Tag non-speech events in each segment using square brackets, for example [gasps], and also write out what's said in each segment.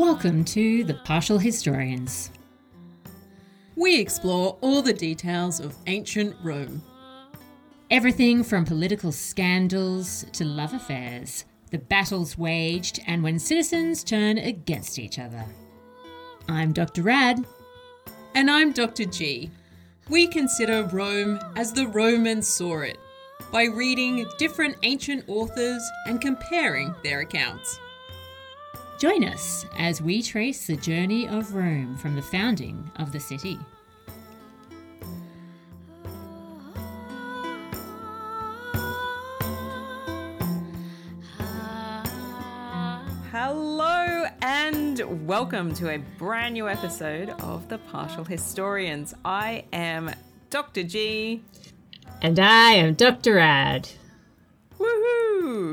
Welcome to The Partial Historians. We explore all the details of ancient Rome. Everything from political scandals to love affairs, the battles waged, and when citizens turn against each other. I'm Dr. Rad. And I'm Dr. G. We consider Rome as the Romans saw it by reading different ancient authors and comparing their accounts. Join us as we trace the journey of Rome from the founding of the city. Hello and welcome to a brand new episode of The Partial Historians. I am Dr. G. And I am Dr. Rad. Woohoo!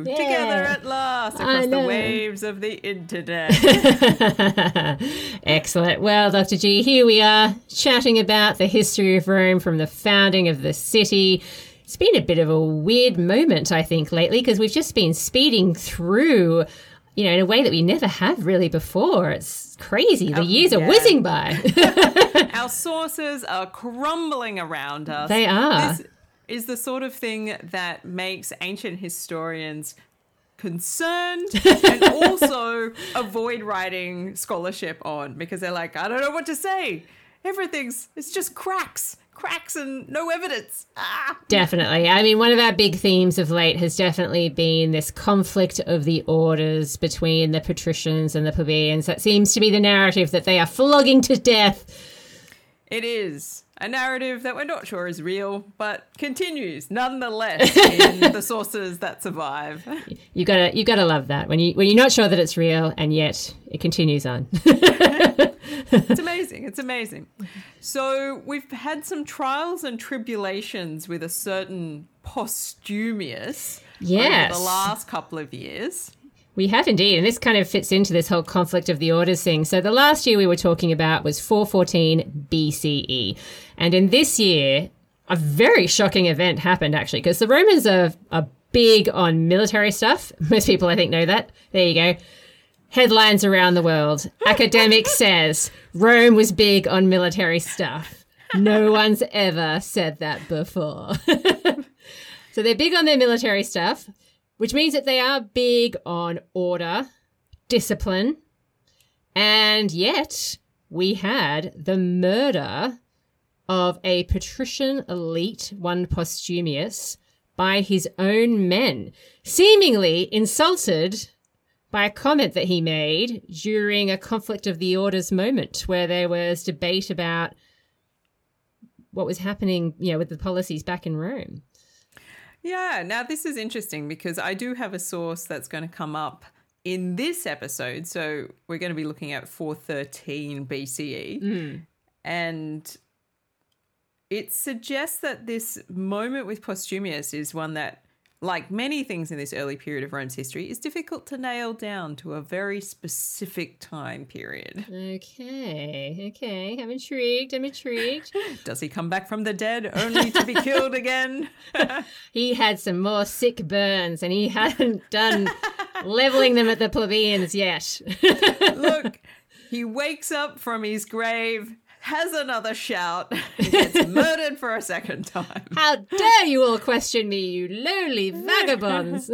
Yeah. Together at last across the waves of the internet. [laughs] Excellent. Well, Dr. G, here we are chatting about the history of Rome from the founding of the city. It's been a bit of a weird moment, I think, lately, because we've just been speeding through, you know, in a way that we never have really before. It's crazy. The Oh, years are whizzing by. [laughs] Our sources are crumbling around us. They are. This is the sort of thing that makes ancient historians concerned and [laughs] also avoid writing scholarship on because they're like, I don't know what to say. Everything's it's just cracks, cracks and no evidence. Ah. Definitely. I mean, one of our big themes of late has definitely been this conflict of the orders between the patricians and the plebeians. That seems to be the narrative that they are flogging to death. It is a narrative that we're not sure is real, but continues nonetheless [laughs] in the sources that survive. You gotta, you gotta love that when you when you're not sure that it's real and yet it continues on. [laughs] It's amazing. It's amazing. So we've had some trials and tribulations with a certain Postumius Yes. over the last couple of years. We have indeed, and this kind of fits into this whole conflict of the orders thing. So the last year we were talking about was 414 BCE. And in this year, a very shocking event happened actually, because the Romans are, are big on military stuff. [laughs] Most people, I think, know that. There you go. Headlines around the world. Academic [laughs] says Rome was big on military stuff. No one's ever said that before. [laughs] so they're big on their military stuff which means that they are big on order, discipline, and yet we had the murder of a patrician elite, one Postumius, by his own men, seemingly insulted by a comment that he made during a conflict of the orders moment where there was debate about what was happening, you know, with the policies back in Rome. Yeah, now this is interesting because I do have a source that's going to come up in this episode. So we're going to be looking at 413 BCE. Hmm. And it suggests that this moment with Postumius is one that, like many things in this early period of Rome's history, is difficult to nail down to a very specific time period. Okay, okay. I'm intrigued. I'm intrigued. [laughs] Does he come back from the dead only to be killed again? [laughs] he had some more sick burns and he hadn't done leveling them at the plebeians yet. [laughs] Look, he wakes up from his grave, has another shout, [laughs] and gets [laughs] murdered for a second time. How dare you all question me, you lowly [laughs] vagabonds.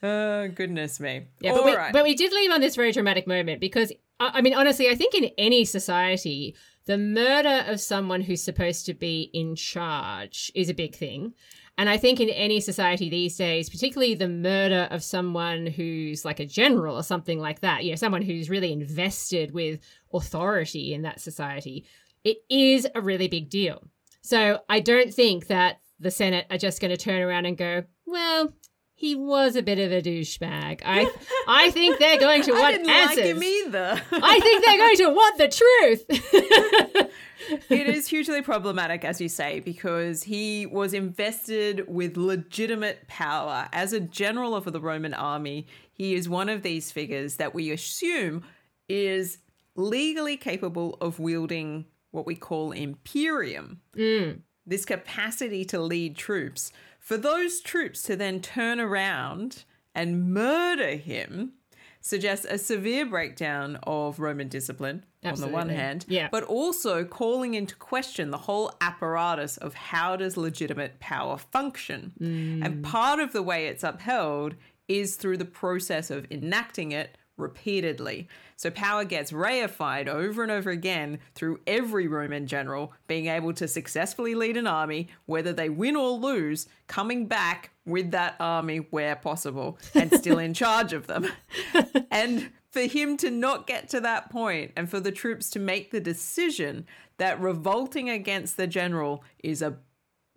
Oh, goodness me. Yeah, All but we, right. but we did leave on this very dramatic moment because, I I mean, honestly, I think in any society, the murder of someone who's supposed to be in charge is a big thing. And I think in any society these days, particularly the murder of someone who's like a general or something like that, you know, someone who's really invested with authority in that society, it is a really big deal. So I don't think that the Senate are just going to turn around and go, well, he was a bit of a douchebag. I I think they're going to [laughs] I want didn't answers. like him either. I think they're going to want the truth. [laughs] it is hugely problematic, as you say, because he was invested with legitimate power. As a general of the Roman army, he is one of these figures that we assume is legally capable of wielding what we call imperium. Mm. This capacity to lead troops. For those troops to then turn around and murder him, suggests a severe breakdown of Roman discipline on the one hand, Yeah. but also calling into question the whole apparatus of how does legitimate power function. Mm. And part of the way it's upheld is through the process of enacting it repeatedly. So power gets reified over and over again through every Roman general being able to successfully lead an army, whether they win or lose, coming back with that army where possible and still in charge of them. [laughs] and for him to not get to that point and for the troops to make the decision that revolting against the general is a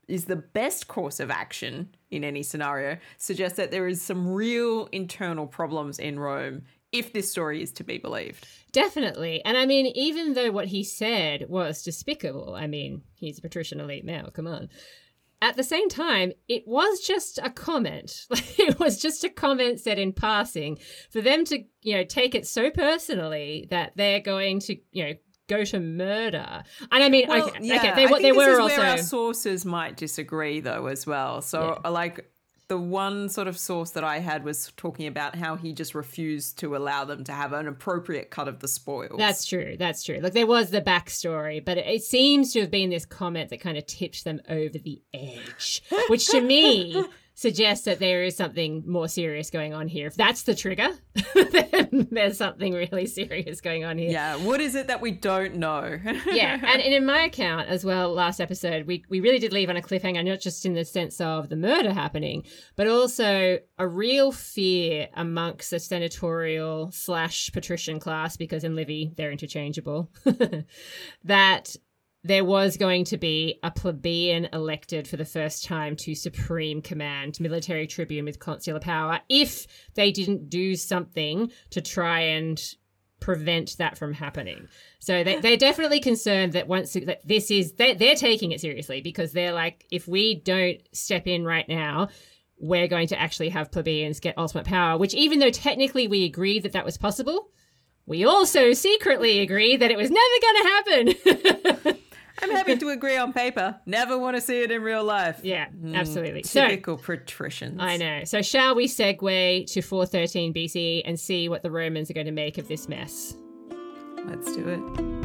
is the best course of action in any scenario suggests that there is some real internal problems in Rome if this story is to be believed. Definitely. And I mean, even though what he said was despicable, I mean, he's a patrician elite male, come on. At the same time, it was just a comment. [laughs] it was just a comment said in passing for them to, you know, take it so personally that they're going to, you know, go to murder. And I mean, Well, okay, yeah, okay, they, I think they were also where our sources might disagree though as well. So Yeah. like the one sort of source that I had was talking about how he just refused to allow them to have an appropriate cut of the spoils. That's true. That's true. Like there was the backstory, but it, it seems to have been this comment that kind of tipped them over the edge, which to me [laughs] suggests that there is something more serious going on here. If that's the trigger, [laughs] then there's something really serious going on here. yeah. What is it that we don't know? [laughs] yeah, and, and in my account as well, last episode, we, we really did leave on a cliffhanger, not just in the sense of the murder happening, but also a real fear amongst the senatorial slash patrician class, because in Livy they're interchangeable, [laughs] that there was going to be a plebeian elected for the first time to supreme command, military tribune with consular power, if they didn't do something to try and prevent that from happening. So they, they're definitely concerned that once that this is they, they're taking it seriously because they're like, if we don't step in right now, we're going to actually have plebeians get ultimate power. Which, even though technically we agree that that was possible, we also secretly agree that it was never going to happen. [laughs] I'm happy to agree on paper. Never want to see it in real life. yeah, hmm. absolutely. So Typical patricians. I know. So shall we segue to 413 BCE and see what the Romans are going to make of this mess? Let's do it.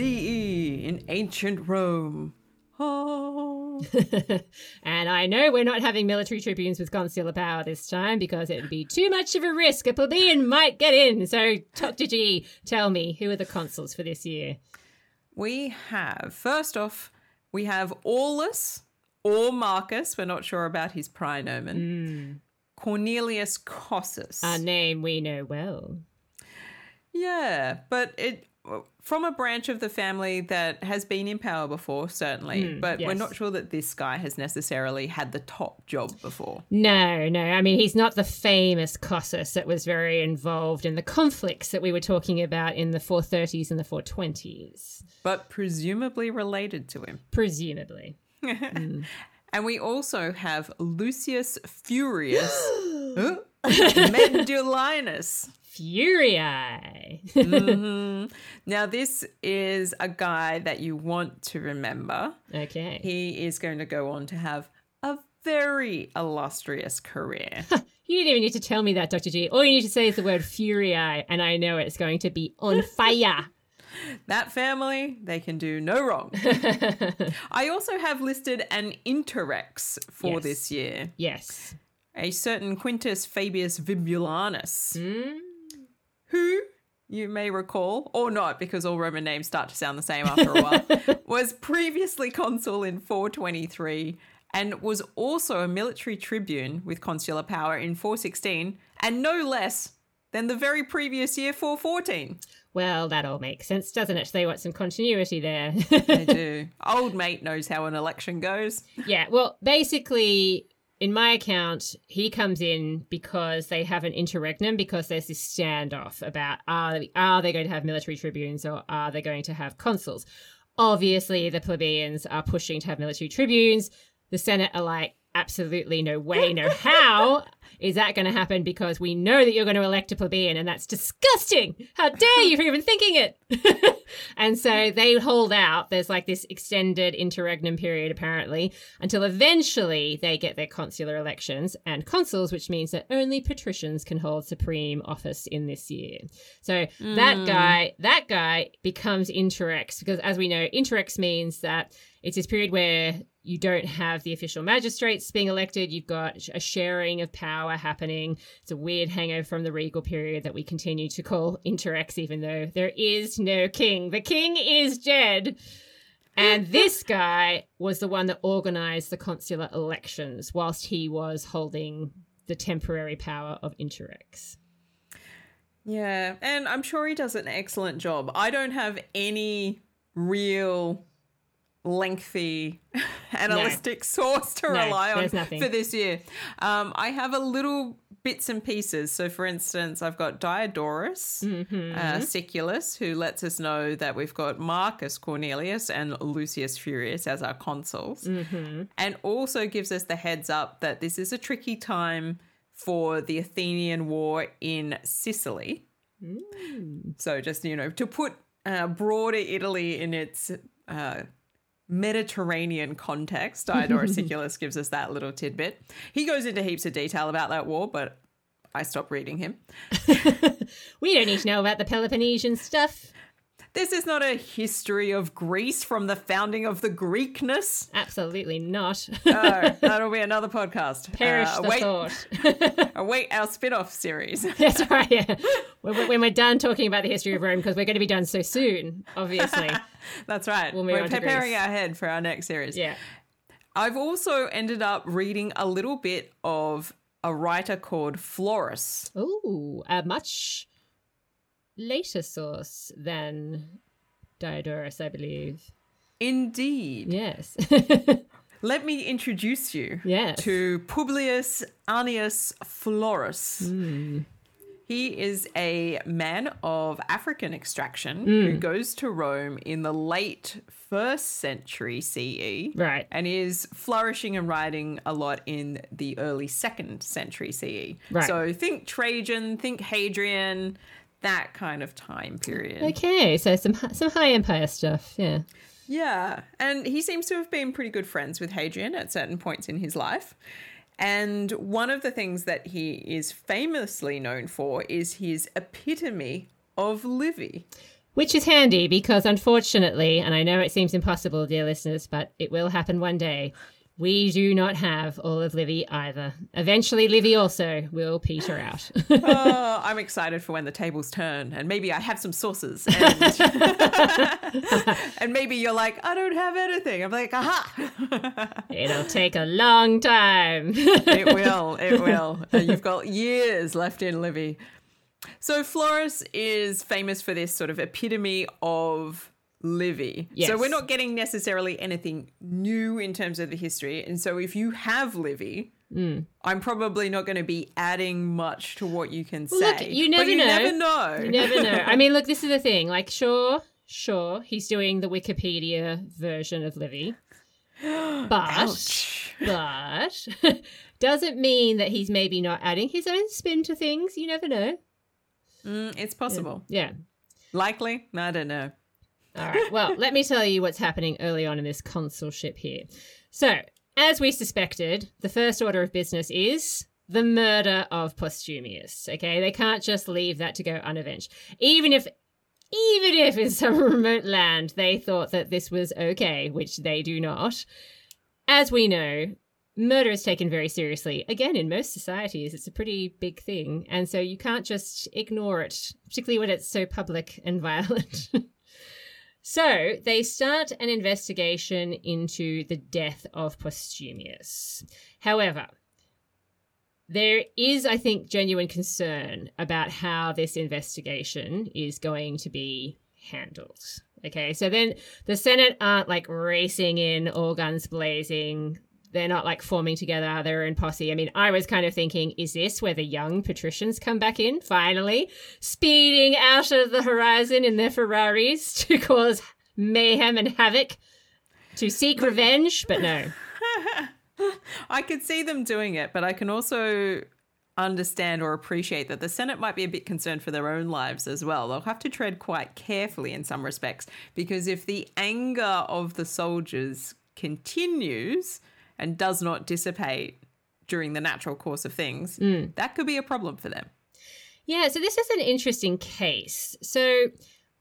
BCE E in ancient Rome. Oh. [laughs] and I know we're not having military tribunes with consular power this time because it would be too much of a risk. A plebeian might get in. So, Dr. G, tell me, who are the consuls for this year? We have, first off, we have Aulus or Marcus. We're not sure about his praenomen. Hmm. Cornelius Cossus. A name we know well. Yeah, but it from a branch of the family that has been in power before, certainly. Hmm, but we're not sure that this guy has necessarily had the top job before. No, no. I mean, he's not the famous Cossus that was very involved in the conflicts that we were talking about in the 430s and the 420s, But presumably related to him. presumably. [laughs] Hmm. And we also have Lucius Furius [gasps] Huh? [laughs] Medullinus. [laughs] Furii. [laughs] Mm-hmm. Now, this is a guy that you want to remember. Okay. He is going to go on to have a very illustrious career. You didn't even need to tell me that, Dr. G. All you need to say is the word Furii, and I know it's going to be on fire. that family, they can do no wrong. I also have listed an interrex for Yes. this year, yes. A certain Quintus Fabius Vibulanus, Mm. who you may recall, or not, because all Roman names start to sound the same after a while, [laughs] was previously consul in 423 and was also a military tribune with consular power in 416, and no less than the very previous year, 414. Well, that all makes sense, doesn't it? They want some continuity there. They [laughs] do. Old mate knows how an election goes. yeah, well, basically, in my account, he comes in because they have an interregnum because there's this standoff about are are they going to have military tribunes or are they going to have consuls? Obviously, the plebeians are pushing to have military tribunes. The Senate are like, absolutely no way, no [laughs] how is that going to happen because we know that you're going to elect a plebeian and that's disgusting. How dare you for even thinking it? [laughs] and so they hold out. There's like this extended interregnum period, apparently, until eventually they get their consular elections and consuls, which means that only patricians can hold supreme office in this year. So mm. that guy, that guy becomes interrex because, as we know, interrex means that it's this period where you don't have the official magistrates being elected. You've got a sharing of power happening. It's a weird hangover from the regal period that we continue to call interrex, even though there is no king. The king is dead. And [laughs] this guy was the one that organized the consular elections whilst he was holding the temporary power of interrex. Yeah, and I'm sure he does an excellent job. I don't have any real lengthy [laughs] analytic no. source to no, rely on for this year. Um, I have a little bits and pieces. So, for instance, I've got Diodorus mm-hmm. uh, Siculus, who lets us know that we've got Marcus Cornelius and Lucius Furius as our consuls, mm-hmm. and also gives us the heads up that this is a tricky time for the Athenian war in Sicily. Mm. So, just, you know, to put uh, broader Italy in its uh, Mediterranean context. Diodorus Siculus gives us that little tidbit. He goes into heaps of detail about that war, but I stopped reading him. [laughs] we don't need to know about the Peloponnesian stuff. This is not a history of Greece from the founding of the Greekness. Absolutely not. oh, [laughs] that'll be another podcast. Perish uh, the thought. [laughs] await our spin-off series. [laughs] That's right, yeah. When, when we're done talking about the history of Rome, because we're going to be done so soon, obviously. That's right. We'll we're preparing our head for our next series. Yeah. I've also ended up reading a little bit of a writer called Florus. Ooh, a much later source than Diodorus, I believe. Indeed. Yes. [laughs] Let me introduce you yes. to Publius Annius Florus. Mm. He is a man of African extraction mm. who goes to Rome in the late first century CE. Right. And is flourishing and writing a lot in the early second century CE. Right. So think Trajan, think Hadrian, that kind of time period. Okay, so some some high empire stuff, yeah. Yeah, and he seems to have been pretty good friends with Hadrian at certain points in his life. And one of the things that he is famously known for is his epitome of Livy. Which is handy because, unfortunately, and I know it seems impossible, dear listeners, but it will happen one day. We do not have all of Livy either. Eventually, Livy also will peter out. [laughs] [laughs] oh, I'm excited for when the tables turn, and maybe I have some sources, and, [laughs] and maybe you're like, I don't have anything. I'm like, aha! It'll take a long time. it will. It will. Uh, you've got years left in Livy. So Florus is famous for this sort of epitome of Livy. Yes. So we're not getting necessarily anything new in terms of the history. And so if you have Livy, mm. I'm probably not going to be adding much to what you can well, say. Look, you never you know. never know. You never know. [laughs] I mean, look, this is the thing. Like, sure, sure, he's doing the Wikipedia version of Livy. [gasps] But, but [laughs] doesn't mean that he's maybe not adding his own spin to things. You never know. Mm, it's possible. yeah. yeah. Likely? I don't know. All right. Well, [laughs] let me tell you what's happening early on in this consulship here. So, as we suspected, the first order of business is the murder of Postumius. Okay, they can't just leave that to go unavenged. Even if even if in some [laughs] remote land they thought that this was okay, which they do not. As we know, murder is taken very seriously. Again, in most societies, it's a pretty big thing. And so you can't just ignore it, particularly when it's so public and [laughs] violent. So they start an investigation into the death of Postumius. However, there is, I think, genuine concern about how this investigation is going to be handled. Okay, so then the Senate aren't like racing in, all guns blazing. They're not like forming together their own posse. I mean, I was kind of thinking, is this where the young patricians come back in finally, speeding out of the horizon in their Ferraris [laughs] to cause mayhem and havoc, to seek revenge? But no. [laughs] I could see them doing it, but I can also understand or appreciate that the Senate might be a bit concerned for their own lives as well. They'll have to tread quite carefully in some respects because if the anger of the soldiers continues and does not dissipate during the natural course of things, mm. that could be a problem for them. Yeah, so this is an interesting case. So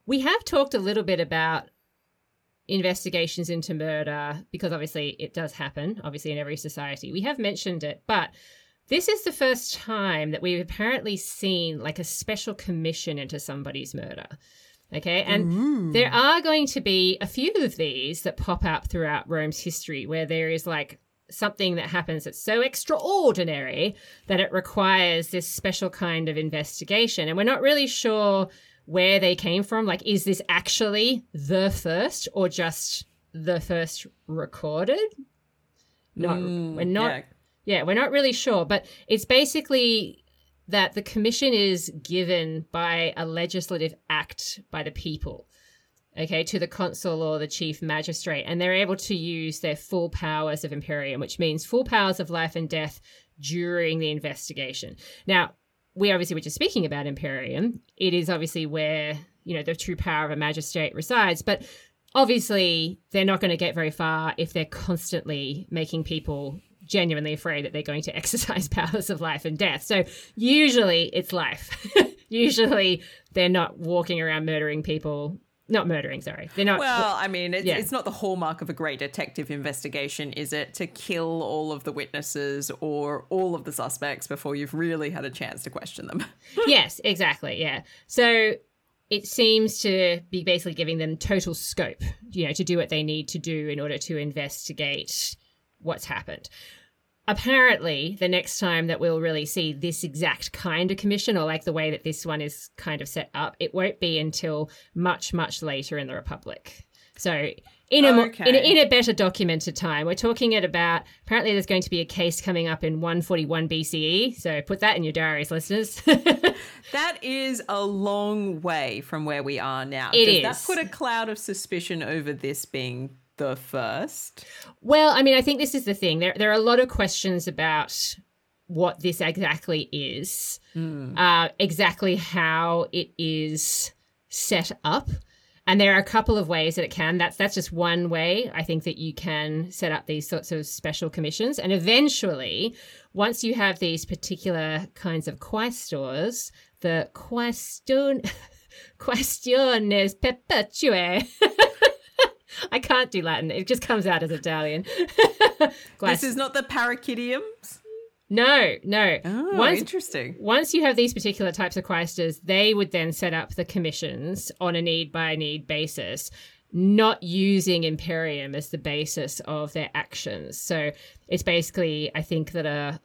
we have talked a little bit about investigations into murder because obviously it does happen, obviously, in every society. We have mentioned it, but this is the first time that we've apparently seen like a special commission into somebody's murder. Okay. And there are going to be a few of these that pop up throughout Rome's history where there is like something that happens that's so extraordinary that it requires this special kind of investigation. And we're not really sure where they came from. Like, is this actually the first or just the first recorded? Not, mm, we're not. Yeah yeah, we're not really sure, but it's basically that the commission is given by a legislative act by the people, okay, to the consul or the chief magistrate, and they're able to use their full powers of imperium, which means full powers of life and death during the investigation. Now, we obviously were just speaking about imperium. It is obviously where you know the true power of a magistrate resides, but obviously they're not going to get very far if they're constantly making people genuinely afraid that they're going to [laughs] exercise powers of life and death. So usually it's life. [laughs] usually they're not walking around murdering people. Not murdering, sorry. They're not. Well, I mean, it's, yeah. it's not the hallmark of a great detective investigation, is it? To kill all of the witnesses or all of the suspects before you've really had a chance to question them. [laughs] yes, exactly. Yeah. So it seems to be basically giving them total scope, you know, to do what they need to do in order to investigate what's happened apparently the next time that we'll really see this exact kind of commission or like the way that this one is kind of set up it won't be until much much later in the republic. So in a, okay. in, a, in a better documented time. We're talking at about apparently there's going to be a case coming up in 141 bce so put that in your diaries listeners. [laughs] That is a long way from where we are now. It is that put a cloud of suspicion over this being the first? Well, I mean, I think this is the thing. There, there are a lot of questions about what this exactly is, mm. uh, exactly how it is set up. And there are a couple of ways that it can. That's that's just one way I think that you can set up these sorts of special commissions. And eventually, once you have these particular kinds of quaestors, the question [laughs] questiones perpetue [laughs] [laughs] I can't do Latin. It just comes out as Italian. [laughs] this is not the parakidiums? No, no. Oh, once, interesting. Once you have these particular types of quaestors, they would then set up the commissions on a need by need basis, not using Imperium as the basis of their actions. So it's basically, I think that a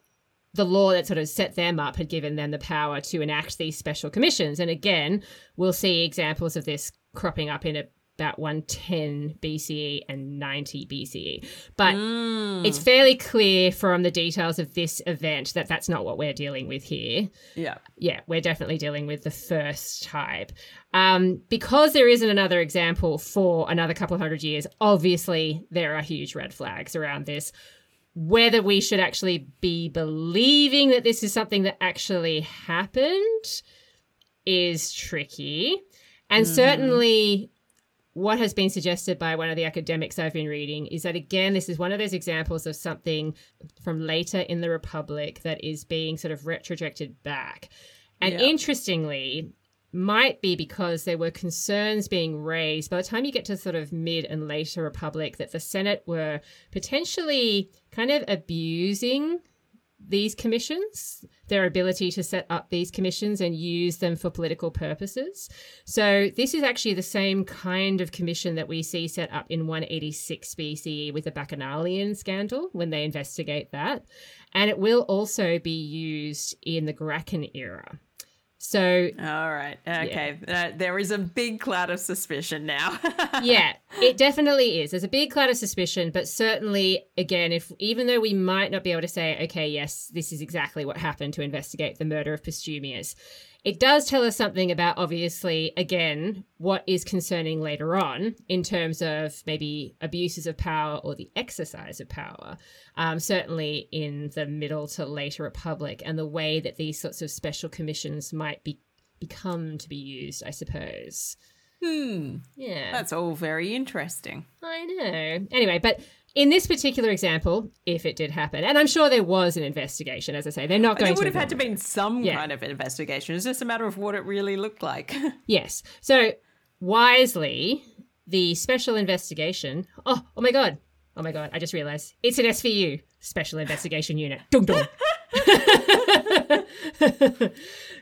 the law that sort of set them up had given them the power to enact these special commissions. And again, we'll see examples of this cropping up in a about 110 BCE and 90 BCE. But mm. it's fairly clear from the details of this event that that's not what we're dealing with here. Yeah. Yeah, we're definitely dealing with the first type. Um, because there isn't another example for another couple of hundred years, obviously there are huge red flags around this. Whether we should actually be believing that this is something that actually happened is tricky. And mm-hmm. certainly what has been suggested by one of the academics I've been reading is that, again, this is one of those examples of something from later in the Republic that is being sort of retrojected back. And yeah. interestingly, might be because there were concerns being raised by the time you get to sort of mid and later Republic that the Senate were potentially kind of abusing these commissions, their ability to set up these commissions and use them for political purposes. So, this is actually the same kind of commission that we see set up in 186 BCE with the Bacchanalian scandal when they investigate that. And it will also be used in the Gracchi era. So, all right, okay, yeah. uh, there is a big cloud of suspicion now. [laughs] yeah, it definitely is. There's a big cloud of suspicion, but certainly, again, if even though we might not be able to say, okay, yes, this is exactly what happened to investigate the murder of Postumius, it does tell us something about, obviously, again, what is concerning later on in terms of maybe abuses of power or the exercise of power, um, certainly in the middle to later Republic, and the way that these sorts of special commissions might be become to be used, I suppose. Hmm. Yeah. That's all very interesting. I know. Anyway, but in this particular example, if it did happen, and I'm sure there was an investigation, as I say, they're not going There would to have had to been some Yeah. kind of investigation. It's just a matter of what it really looked like. [laughs] Yes. So wisely, the special investigation. Oh, oh my god. Oh my god. I just realized it's an SVU, Special Investigation Unit. [laughs] Dum dum. [laughs]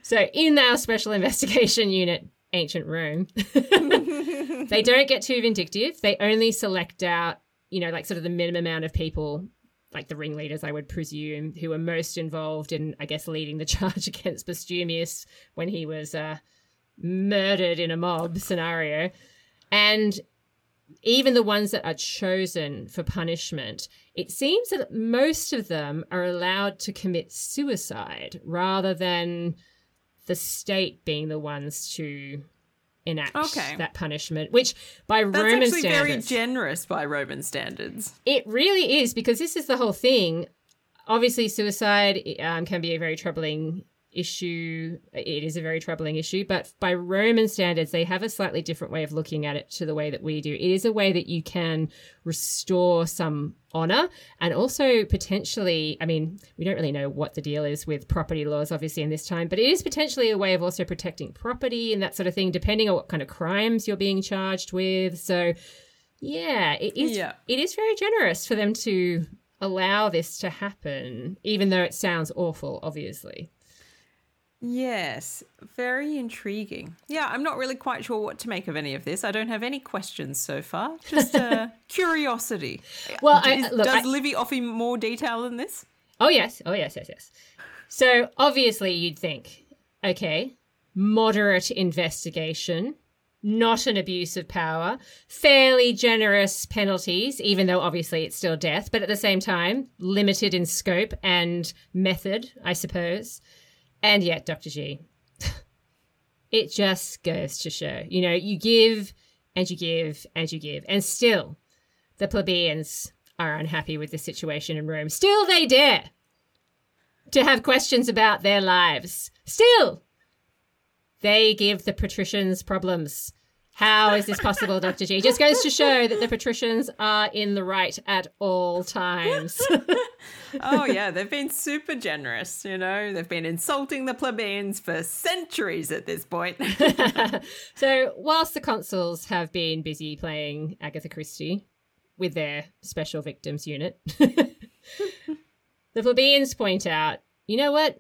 so in our Special Investigation Unit, Ancient Rome, they don't get too vindictive. They only select out, you know, like sort of the minimum amount of people, like the ringleaders, I would presume, who are most involved in, I guess, leading the [laughs] charge against Postumius when he was uh, murdered in a mob scenario. And even the ones that are chosen for punishment, it seems that most of them are allowed to commit suicide rather than the state being the ones to enact Okay. that punishment, which by That's Roman actually very generous by Roman standards. it really is because this is the whole thing. Obviously, suicide um, can be a very troubling issue. It is a very troubling issue, but by Roman standards, they have a slightly different way of looking at it to the way that we do. It is a way that you can restore some honor and also potentially, I mean, we don't really know what the deal is with property laws, obviously, in this time, but it is potentially a way of also protecting property and that sort of thing, depending on what kind of crimes you're being charged with. So, yeah, it is. Yeah. It is very generous for them to allow this to happen, even though it sounds awful. Obviously, Yes, very intriguing. Yeah, I'm not really quite sure what to make of any of this. I don't have any questions so far, [laughs] just uh, curiosity. Well, I- look, does I- Livy offer more detail than this? oh yes, oh yes, yes, yes. So obviously, you'd think, okay, moderate investigation, not an abuse of power, fairly generous penalties, even though obviously it's still death, but at the same time, limited in scope and method, I suppose. And yet, Dr. G, [laughs] it just goes to show, you know, you give and you give and you give, and still the plebeians are unhappy with the situation in Rome. Still, they dare to have questions about their lives. Still, they give the patricians problems. How is this possible, Dr. G? Just goes to show that the patricians are in the right at all times. [laughs] Oh, yeah, they've been super generous. You know, they've been insulting the plebeians for centuries at this point. [laughs] so, whilst the consuls have been busy playing Agatha Christie with their special victims unit, [laughs] the plebeians point out, you know what?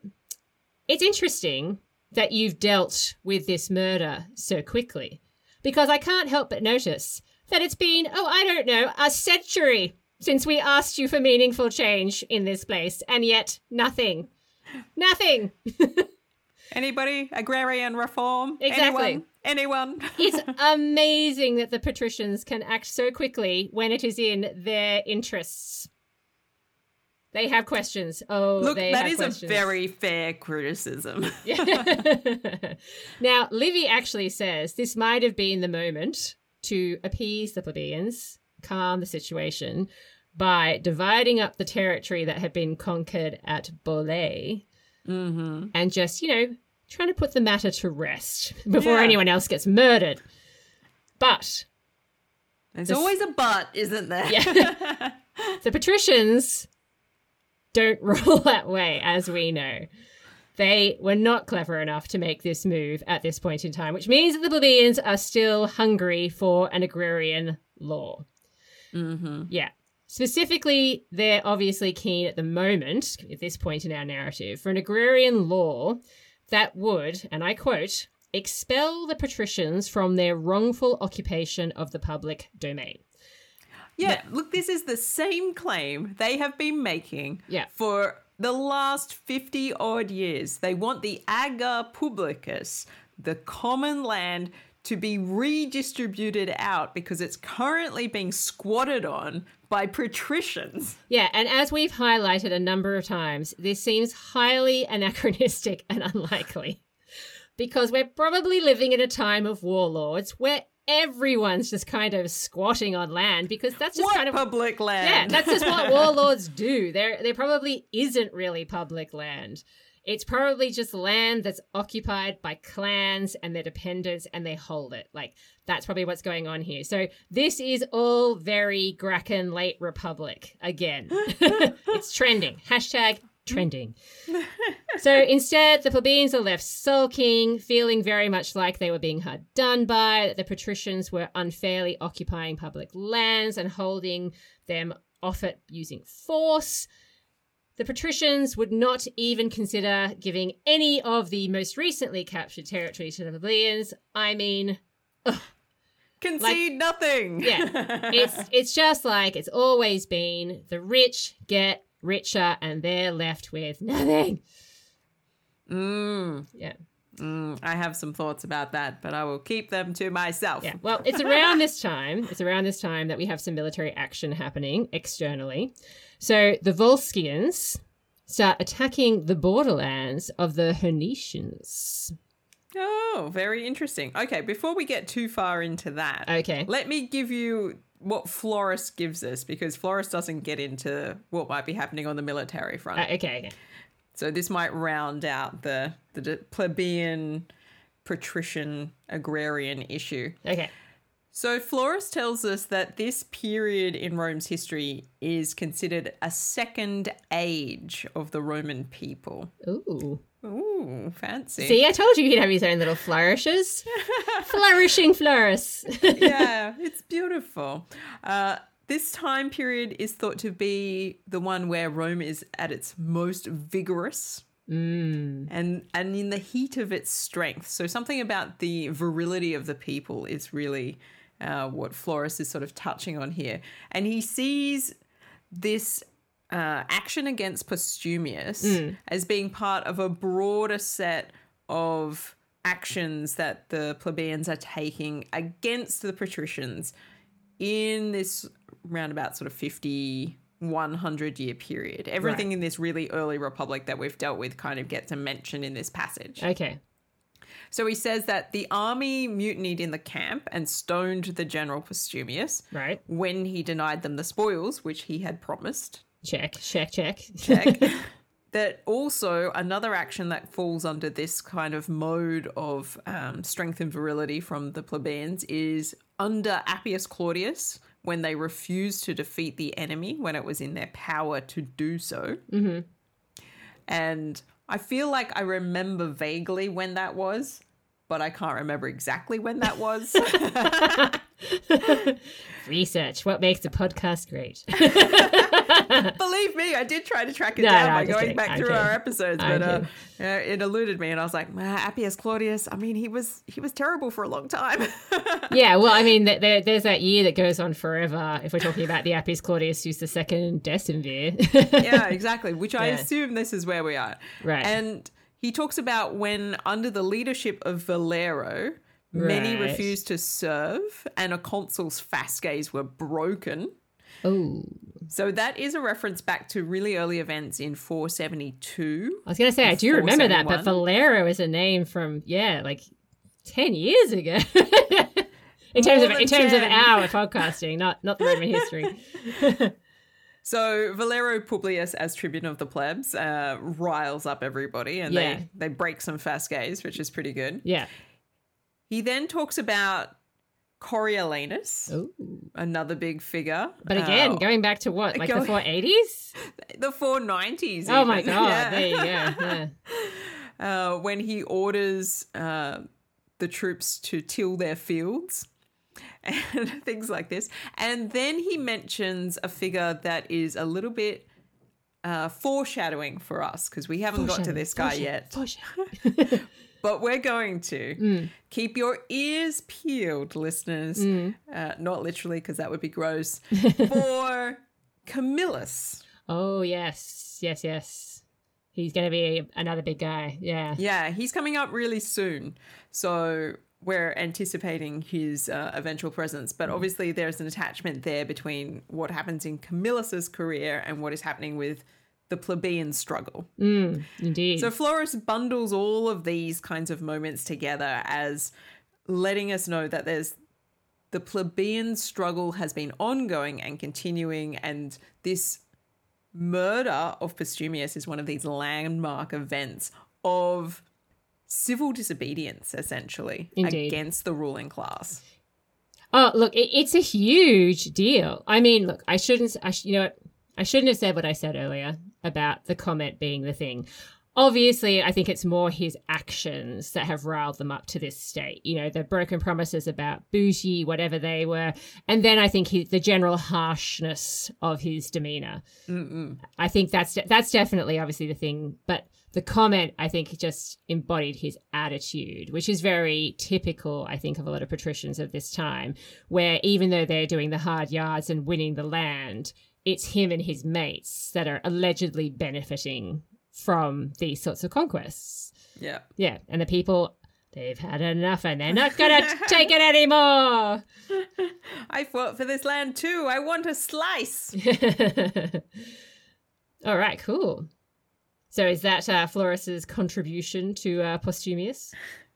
It's interesting that you've dealt with this murder so quickly because I can't help but notice that it's been, oh, I don't know, a century since we asked you for meaningful change in this place, and yet nothing. Nothing. [laughs] Anybody? Agrarian reform? Exactly. Anyone? Anyone? [laughs] It's amazing that the patricians can act so quickly when it is in their interests. They have questions. Oh, Look, they that is questions. a very fair criticism. [laughs] now, Livy actually says this might have been the moment to appease the plebeians, calm the situation, by dividing up the territory that had been conquered at Bolae mm-hmm. and just, you know, trying to put the matter to rest before Yeah. anyone else gets murdered. But There's This- always a but, isn't there? Yeah. [laughs] the patricians don't [laughs] roll that way, as we know. They were not clever enough to make this move at this point in time, which means that the plebeians are still hungry for an agrarian law. mm-hmm. Yeah. Specifically, they're obviously keen at the moment, at this point in our narrative, for an agrarian law that would, and I quote, expel the patricians from their wrongful occupation of the public domain. Yeah, look, this is the same claim they have been making Yeah. for the last 50 odd years. They want the ager publicus, the common land, to be redistributed out because it's currently being squatted on by patricians. Yeah, and as we've highlighted a number of times, this seems highly anachronistic and unlikely. [laughs] Because we're probably living in a time of warlords where everyone's just kind of squatting on land because that's just what kind of public land. yeah, that's just what [laughs] warlords do. There, there probably isn't really public land. It's probably just land that's occupied by clans and their dependents, and they hold it. Like that's probably what's going on here. So this is all very Gracchan late republic again. [laughs] it's trending. Hashtag trending. so instead, the plebeians are left sulking, feeling very much like they were being hard done by, that the patricians were unfairly occupying public lands and holding them off it using force. The patricians would not even consider giving any of the most recently captured territory to the plebeians. I mean, Concede nothing. yeah, [laughs] it's it's just like it's always been. The rich get richer, and they're left with nothing. Mm, Yeah. mm, I have some thoughts about that, but I will keep them to myself. Yeah. Well, it's around this time. It's around this time that we have some military action happening externally. So the Volscians start attacking the borderlands of the Hernicians. Oh, very interesting. Okay, before we get too far into that, Okay. let me give you what Florus gives us because Florus doesn't get into what might be happening on the military front. Uh, okay. Okay. So this might round out the the plebeian, patrician, agrarian issue. Okay. So Florus tells us that this period in Rome's history is considered a second age of the Roman people. Ooh. Ooh, fancy. See, I told you he'd have his own little flourishes. [laughs] Flourishing Florus. [laughs] yeah, it's beautiful. Uh, this time period is thought to be the one where Rome is at its most vigorous. mm. And and in the heat of its strength, so something about the virility of the people is really uh, what Florus is sort of touching on here, and he sees this uh, action against Postumius as being part of a broader set of actions that the plebeians are taking against the patricians in this roundabout sort of 50 100 year period everything Right. in this really early republic that we've dealt with kind of gets a mention in this passage Okay. so he says that the army mutinied in the camp and stoned the general Postumius Right. when he denied them the spoils which he had promised Check. Check. Check. check. [laughs] that also another action that falls under this kind of mode of um, strength and virility from the plebeians is under Appius Claudius when they refused to defeat the enemy when it was in their power to do so. Mm-hmm. And I feel like I remember vaguely when that was, but I can't remember exactly when that was. [laughs] [laughs] [laughs] Research. What makes a podcast great? [laughs] Believe me, I did try to track it No, down no, by going kidding. back I'm through kidding. our episodes, but uh, uh, it eluded me, and I was like, "Man, Appius Claudius. I mean, he was he was terrible for a long time. [laughs] yeah. Well, I mean, there, there's that year that goes on forever. If we're talking about the Appius Claudius who's the second decemvir. yeah, exactly. Which I Yeah. assume this is where we are. Right. And he talks about when under the leadership of Volero, many refused to serve, and a consul's fasces were broken. oh. So that is a reference back to really early events in 472. I was going to say, I do remember that, but Volero is a name from, yeah, like 10 years ago. [laughs] in terms of in terms of our podcasting, not not the Roman history. [laughs] [laughs] So Volero Publius, as tribune of the plebs, uh, riles up everybody, and Yeah. they they break some fasces, which is pretty good. Yeah. He then talks about Coriolanus, Ooh. another big figure. But again, uh, going back to what, like the 480s? [laughs] the 490s. Oh my god, Yeah. there you go. Yeah. [laughs] uh, when he orders uh, the troops to till their fields and [laughs] things like this. And then he mentions a figure that is a little bit uh, foreshadowing for us because we haven't got to this guy yet. But we're going to Mm. keep your ears peeled, listeners. Mm. Uh, not literally, because that would be gross. [laughs] for Camillus. Oh yes, yes, yes. He's going to be another big guy. Yeah. Yeah, he's coming up really soon. So we're anticipating his uh, eventual presence, but obviously there's an attachment there between what happens in Camillus's career and what is happening with the plebeian struggle. Mm, indeed. So Florus bundles all of these kinds of moments together as letting us know that there's the plebeian struggle has been ongoing and continuing, and this murder of Postumius is one of these landmark events of civil disobedience, essentially, Indeed. against the ruling class. Oh, look, it, it's a huge deal. I mean, look, I shouldn't, I sh- you know what? I shouldn't have said what I said earlier about the comment being the thing. Obviously, I think it's more his actions that have riled them up to this state. You know, the broken promises about bougie, whatever they were. And then I think he, the general harshness of his demeanor. I think that's that's definitely obviously the thing. But the comment, I think, just embodied his attitude, which is very typical, I think, of a lot of patricians of this time, where even though they're doing the hard yards and winning the land, it's him and his mates that are allegedly benefiting from these sorts of conquests. Yeah. Yeah, and the people. They've had enough and they're not gonna [laughs] take it anymore. [laughs] I fought for this land too. I want a slice. [laughs] All right, cool. So is that uh, Florus's contribution to uh, Postumius?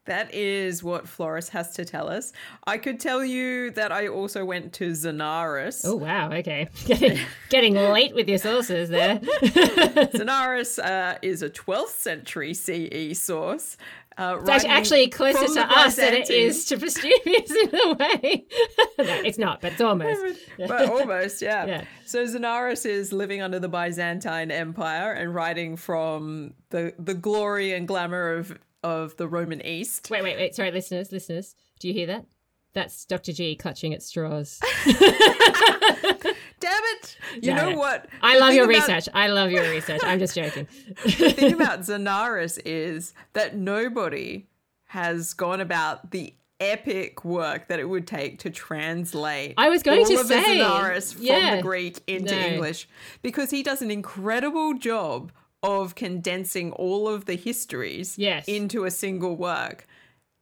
That is what Florus has to tell us. I could tell you that I also went to Zonaras. Oh wow, okay, [laughs] getting getting late with your sources there. [laughs] Zonaras [laughs] uh, is a 12th century CE source. Uh, It's actually, closer to us than it is to Postumius in a way. no, it's not, but it's almost. but almost, yeah. Yeah. So Zonaras is living under the Byzantine Empire and writing from the the glory and glamour of of the Roman East. Wait, wait, wait. Sorry, listeners, listeners. Do you hear that? That's Dr. G clutching at straws. [laughs] Damn it! You No, know no. what? I The love your about- research. I love your research. I'm just joking. [laughs] The thing [laughs] about Zonaras is that nobody has gone about the epic work that it would take to translate I was going all to of say, Zonaras from yeah. the Greek into No. English because he does an incredible job of condensing all of the histories Yes. into a single work.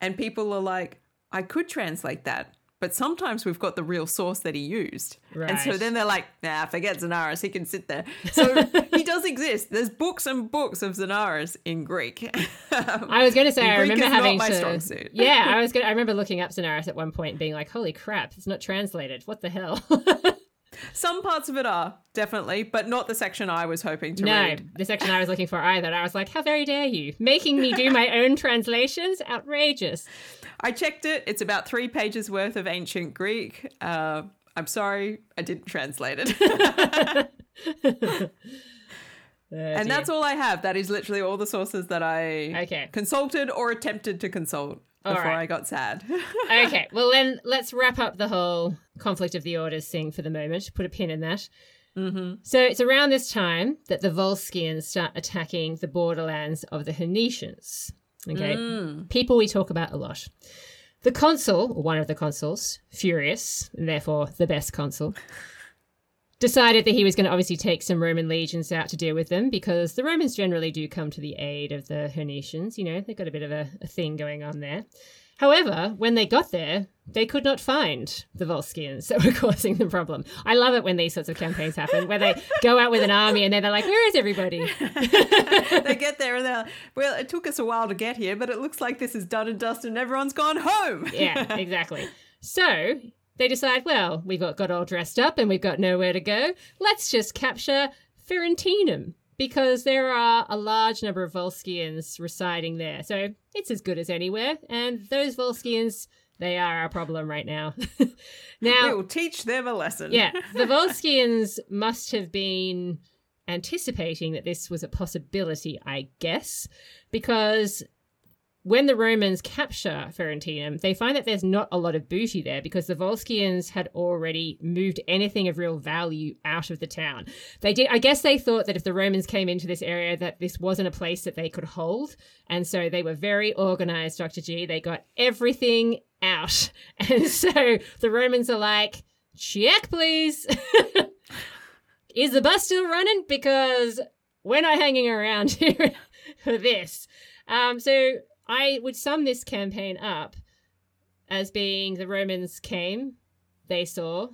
And people are like, I could translate that. But sometimes we've got the real source that he used. And so then they're like, nah, forget Zonaras, He can sit there. [laughs] So he does exist. There's books and books of Zonaras in Greek. [laughs] I was going to say, I remember having my to. strong suit. yeah, I [laughs] was going. I remember looking up Zonaras at one point and being like, "Holy crap, it's not translated. What the hell?" Some parts of it are, definitely, but not the section I was hoping to no, read. the section I was looking for either. I was like, "How very dare you, making me do my own translations? Outrageous!" I checked it. It's about three pages worth of ancient Greek. Uh, I'm sorry, I didn't translate it. [laughs] [laughs] and that's all I have. That is literally all the sources that I Okay. consulted or attempted to consult before right. I got sad. [laughs] okay. Well, then let's wrap up the whole conflict of the orders thing for the moment. Put a pin in that. Mm-hmm. So it's around this time that the Volscians start attacking the borderlands of the Hernicians. Okay, people we talk about a lot. The consul, one of the consuls, furious, and therefore the best consul, decided that he was going to obviously take some Roman legions out to deal with them because the Romans generally do come to the aid of the Hernicians. You know, they've got a bit of a, a thing going on there. However, when they got there, they could not find the Volscians that [laughs] were causing the problem. I love it when these sorts of campaigns happen, where they go out with an army and then they're like, "Where is everybody?" [laughs] they get there and they're like, well, it took us a while to get here, but it looks like this is done and dusted and everyone's gone home. yeah, [laughs] exactly. So they decide, well, we've got, got all dressed up and we've got nowhere to go. Let's just capture Ferentinum because there are a large number of Volscians residing there. So it's as good as anywhere. And those Volscians, they are our problem right now. [laughs] now, We will teach them a lesson. yeah, [laughs] the Volscians must have been anticipating that this was a possibility, I guess, because when the Romans capture Ferentinum, they find that there's not a lot of booty there because the Volscians had already moved anything of real value out of the town. They did I guess they thought that if the Romans came into this area that this wasn't a place that they could hold, and so they were very organized, Dr. G. They got everything out. [laughs] And so the Romans are like, "Check, please." [laughs] Is the bus still running? Because we're not hanging around [laughs] here for this. Um, so I would sum this campaign up as being the Romans came, they saw,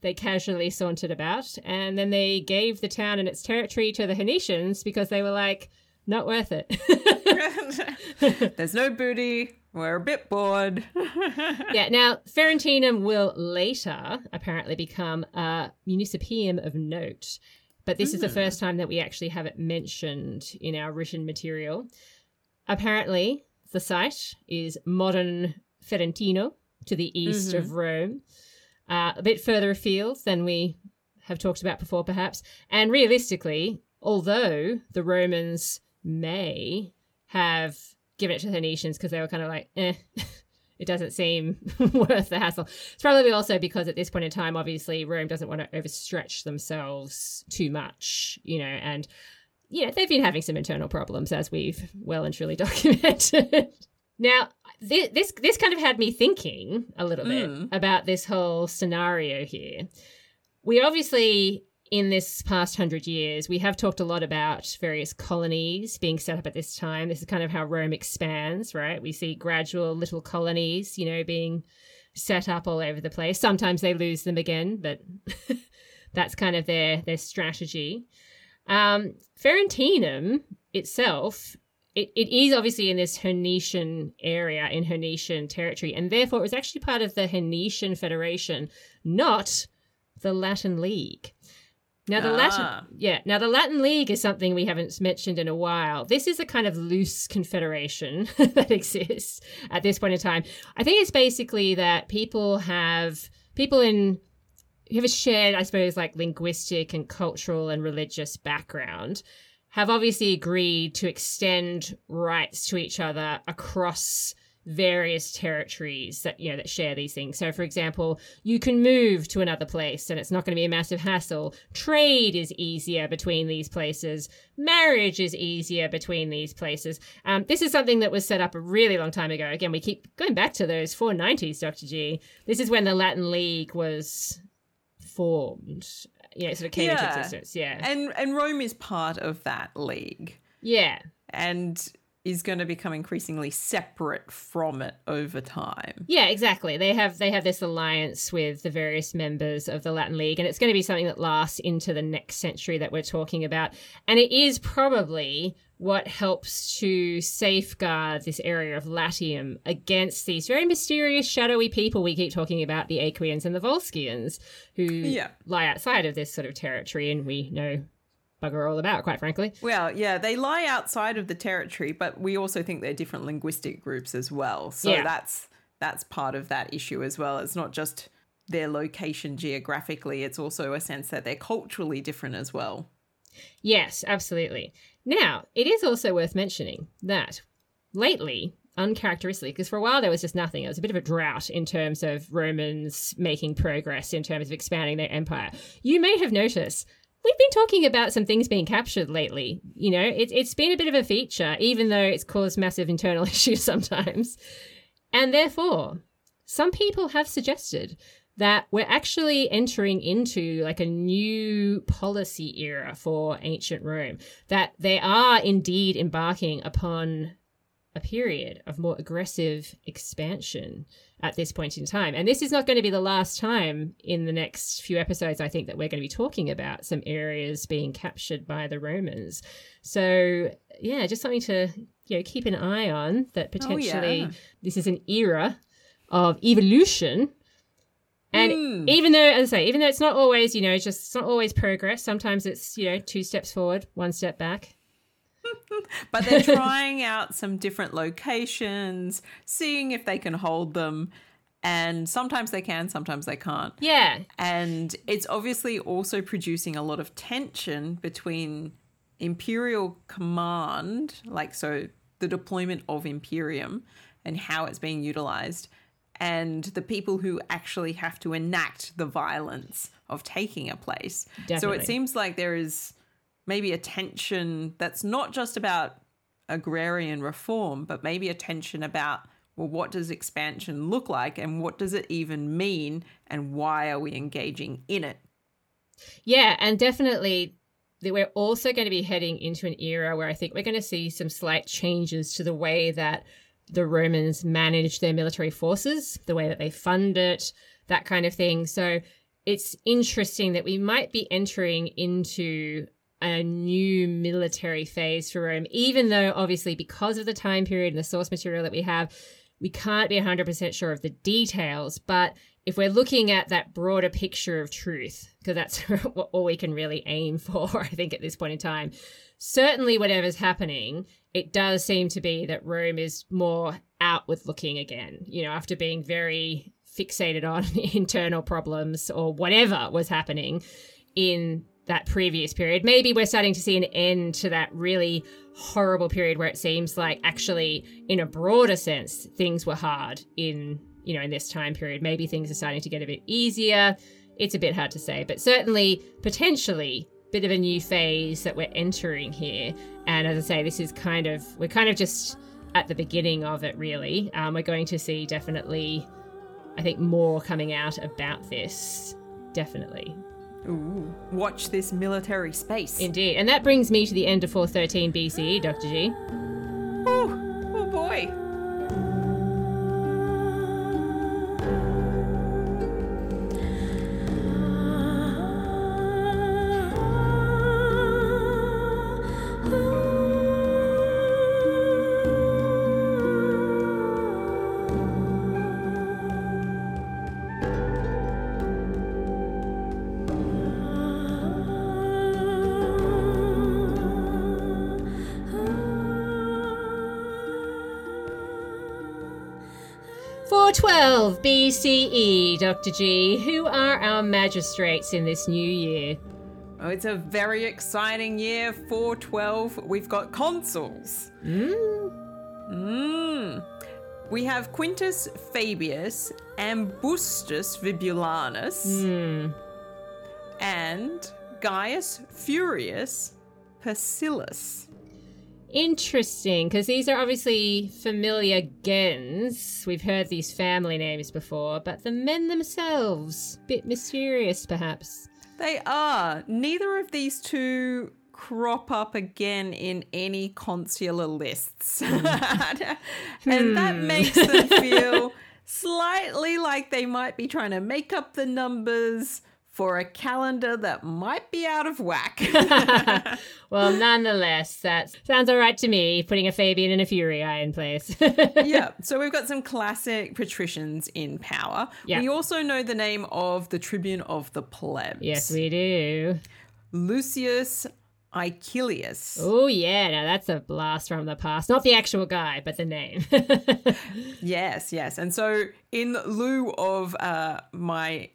they casually sauntered about, and then they gave the town and its territory to the Hernicians because they were like, not worth it. [laughs] There's no booty. We're a bit bored. [laughs] [laughs] yeah, now Ferentinum will later apparently become a municipium of note, but this mm. is the first time that we actually have it mentioned in our written material. Apparently, the site is modern Ferentino to the east mm-hmm. of Rome, uh, a bit further afield than we have talked about before, perhaps. And realistically, although the Romans may have given it to the Hernicians because they were kind of like, eh, [laughs] it doesn't seem [laughs] worth the hassle. It's probably also because at this point in time, obviously, Rome doesn't want to overstretch themselves too much, you know, and you know, they've been having some internal problems as we've well and truly [laughs] documented. now, this, this this kind of had me thinking a little bit mm. about this whole scenario here. We obviously in this past hundred years, we have talked a lot about various colonies being set up at this time. This is kind of how Rome expands, right? We see gradual little colonies, you know, being set up all over the place. Sometimes they lose them again, but [laughs] that's kind of their their strategy. Um, Ferentinum itself, it, it is obviously in this Hernician area, in Hernician territory, and therefore it was actually part of the Hernician Federation, not the Latin League. Now the ah. Latin, yeah. Now the Latin League is something we haven't mentioned in a while. This is a kind of loose confederation [laughs] that exists at this point in time. I think it's basically that people have people in who have a shared, I suppose, like linguistic and cultural and religious background have obviously agreed to extend rights to each other across various territories that you know that share these things. So for example, you can move to another place and it's not going to be a massive hassle. Trade is easier between these places. Marriage is easier between these places. Um, this is something that was set up a really long time ago. Again, we keep going back to those 490s, Dr. G. This is when the Latin League was formed. You know, it sort of came yeah. into existence. Yeah. And and Rome is part of that league. Yeah. And is going to become increasingly separate from it over time. Yeah, exactly. They have they have this alliance with the various members of the Latin League and it's going to be something that lasts into the next century that we're talking about. And it is probably what helps to safeguard this area of Latium against these very mysterious, shadowy people we keep talking about, the Aequians and the Volscians, who yeah. lie outside of this sort of territory, and we know bugger all about, quite frankly. Well, yeah, they lie outside of the territory, but we also think they're different linguistic groups as well. So yeah. that's that's part of that issue as well. It's not just their location geographically, it's also a sense that they're culturally different as well. Yes, absolutely. Now, it is also worth mentioning that lately, uncharacteristically, because for a while there was just nothing. It was a bit of a drought in terms of Romans making progress in terms of expanding their empire. You may have noticed we've been talking about some things being captured lately. You know, it, it's been a bit of a feature, even though it's caused massive internal [laughs] issues sometimes. And therefore, some people have suggested that we're actually entering into like a new policy era for ancient Rome, that they are indeed embarking upon a period of more aggressive expansion at this point in time. And this is not going to be the last time in the next few episodes, I think, that we're going to be talking about some areas being captured by the Romans. So, yeah, just something to you know keep an eye on that oh, potentially oh, yeah. this is an era of evolution. And mm. even though, as I say, even though it's not always, you know, just it's not always progress. Sometimes it's, you know, two steps forward, one step back. [laughs] but they're [laughs] trying out some different locations, seeing if they can hold them. And sometimes they can, sometimes they can't. Yeah. And it's obviously also producing a lot of tension between Imperial command, like so the deployment of Imperium and how it's being utilized, and the people who actually have to enact the violence of taking a place. Definitely. So it seems like there is maybe a tension that's not just about agrarian reform, but maybe a tension about well, what does expansion look like and what does it even mean and why are we engaging in it? Yeah, and definitely we're also going to be heading into an era where I think we're going to see some slight changes to the way that the Romans managed their military forces, the way that they fund it, that kind of thing. So it's interesting that we might be entering into a new military phase for Rome, even though obviously because of the time period and the source material that we have, we can't be 100% sure of the details. But if we're looking at that broader picture of truth, because that's [laughs] all we can really aim for, I think, at this point in time, certainly whatever's happening, it does seem to be that Rome is more outward looking again, you know, after being very fixated on [laughs] internal problems or whatever was happening in that previous period. Maybe we're starting to see an end to that really horrible period where it seems like actually in a broader sense things were hard in, you know, in this time period. Maybe things are starting to get a bit easier. It's a bit hard to say, but certainly potentially bit of a new phase that we're entering here. And as I say, this is kind of we're kind of just at the beginning of it really. Um, we're going to see definitely I think more coming out about this. Definitely. Ooh, watch this military space. Indeed. And that brings me to the end of 413 BCE, Dr. G. Oh, 12 BCE, Dr. G, who are our magistrates in this new year? Oh, it's a very exciting year. 412, we've got consuls. Mmm. We have Quintus Fabius, Ambustus Vibulanus, mm. and Gaius Furius Pacilus. Interesting, because these are obviously familiar gens. We've heard these family names before, but the men themselves, a bit mysterious perhaps. They are. Neither of these two crop up again in any consular lists. [laughs] and that hmm. makes them [laughs] feel slightly like they might be trying to make up the numbers for a calendar that might be out of whack. [laughs] [laughs] Well, nonetheless, that sounds all right to me, putting a Fabian and a Furii in place. [laughs] yeah, so we've got some classic patricians in power. Yeah. We also know the name of the tribune of the plebs. yes, we do. Lucius Icilius. Oh, yeah, now that's a blast from the past. Not the actual guy, but the name. Yes, yes. And so, in lieu of uh, my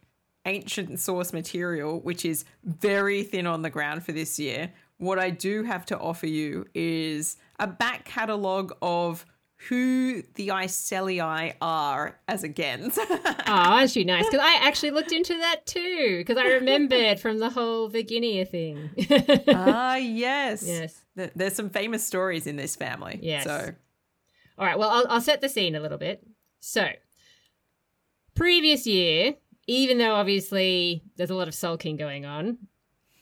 ancient source material, which is very thin on the ground for this year, what I do have to offer you is a back catalogue of who the Icilii are as a gens. [laughs] oh, aren't you nice? Because I actually looked into that too, because I remembered from the whole Virginia thing. [laughs] ah, yes. yes. There's some famous stories in this family. Yes. So, All right, well, I'll, I'll set the scene a little bit. So, previous year, even though obviously there's a lot of sulking going on,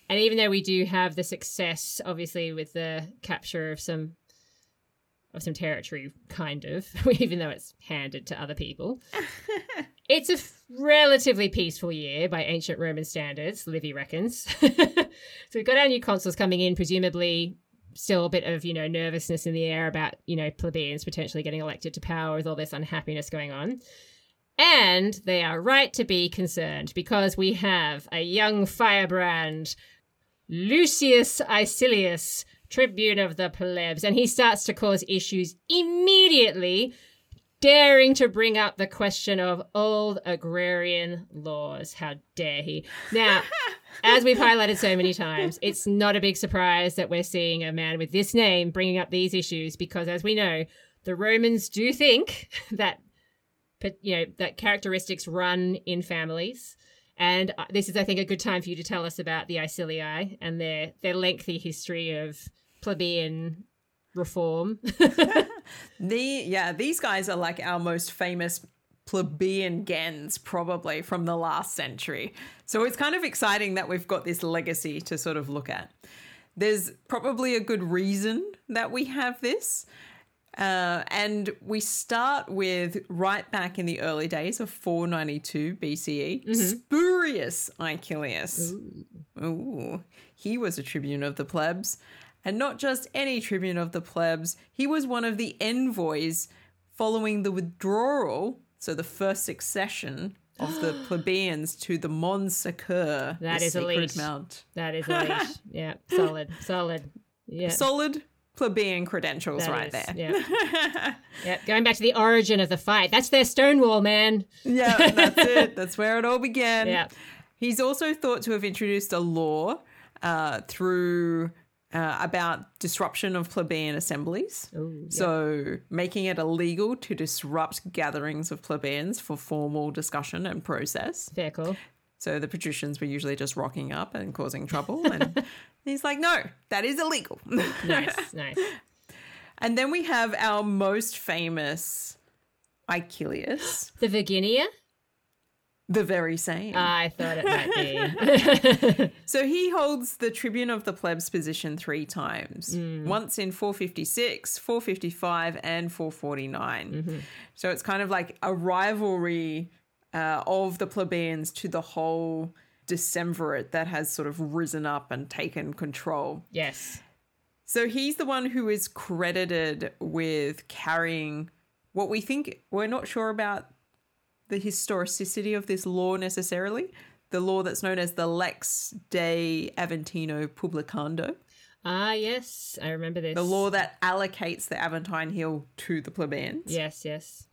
and even though we do have the success, obviously, with the capture of some of some territory, kind of, [laughs] even though it's handed to other people, [laughs] it's a f- relatively peaceful year by ancient Roman standards, Livy reckons. [laughs] so we've got our new consuls coming in, presumably still a bit of you know nervousness in the air about you know plebeians potentially getting elected to power with all this unhappiness going on and they are right to be concerned because we have a young firebrand lucius icilius tribune of the plebs and he starts to cause issues immediately daring to bring up the question of old agrarian laws. How dare he. Now [laughs] as we've highlighted so many times, it's not a big surprise that we're seeing a man with this name bringing up these issues because, as we know, the Romans do think [laughs] that, you know, that characteristics run in families. And uh, this is, I think, a good time for you to tell us about the Icilii and their their lengthy history of plebeian reform. [laughs] the yeah, these guys are like our most famous plebeian gens probably from the last century. So it's kind of exciting that we've got this legacy to sort of look at. There's probably a good reason that we have this. Uh, and we start with right back in the early days of 492 BCE, Spurius Icilius. Ooh. He was a tribune of the plebs. And not just any tribune of the plebs, he was one of the envoys following the withdrawal, so the first secession of the [gasps] plebeians to the Mons Sacer, That the is elite. mount. That is elite. [laughs] yeah, solid, solid. Yeah. Solid plebeian credentials that right is, there. Yeah. [laughs] yeah. Going back to the origin of the fight. That's their Stonewall, man. Yeah, [laughs] that's it. That's where it all began. Yeah. He's also thought to have introduced a law uh, through uh, about disruption of plebeian assemblies. Ooh, yeah. So, making it illegal to disrupt gatherings of plebeians for formal discussion and process. Fair call. So, the patricians were usually just rocking up and causing trouble. And [laughs] he's like, no, that is illegal. [laughs] Nice, nice. and then we have our most famous Icilius, The Virginia? the very same. I thought it might be. [laughs] So he holds the Tribune of the Plebs position three times once in 456, 455, and 449. So it's kind of like a rivalry uh, of the plebeians to the whole decemvirate that has sort of risen up and taken control. yes. So he's the one who is credited with carrying what we think we're not sure about the historicity of this law necessarily. The law that's known as the Lex de Aventino Publicando, Ah, yes. I remember this. the law that allocates the Aventine Hill to the plebeians. Yes, yes.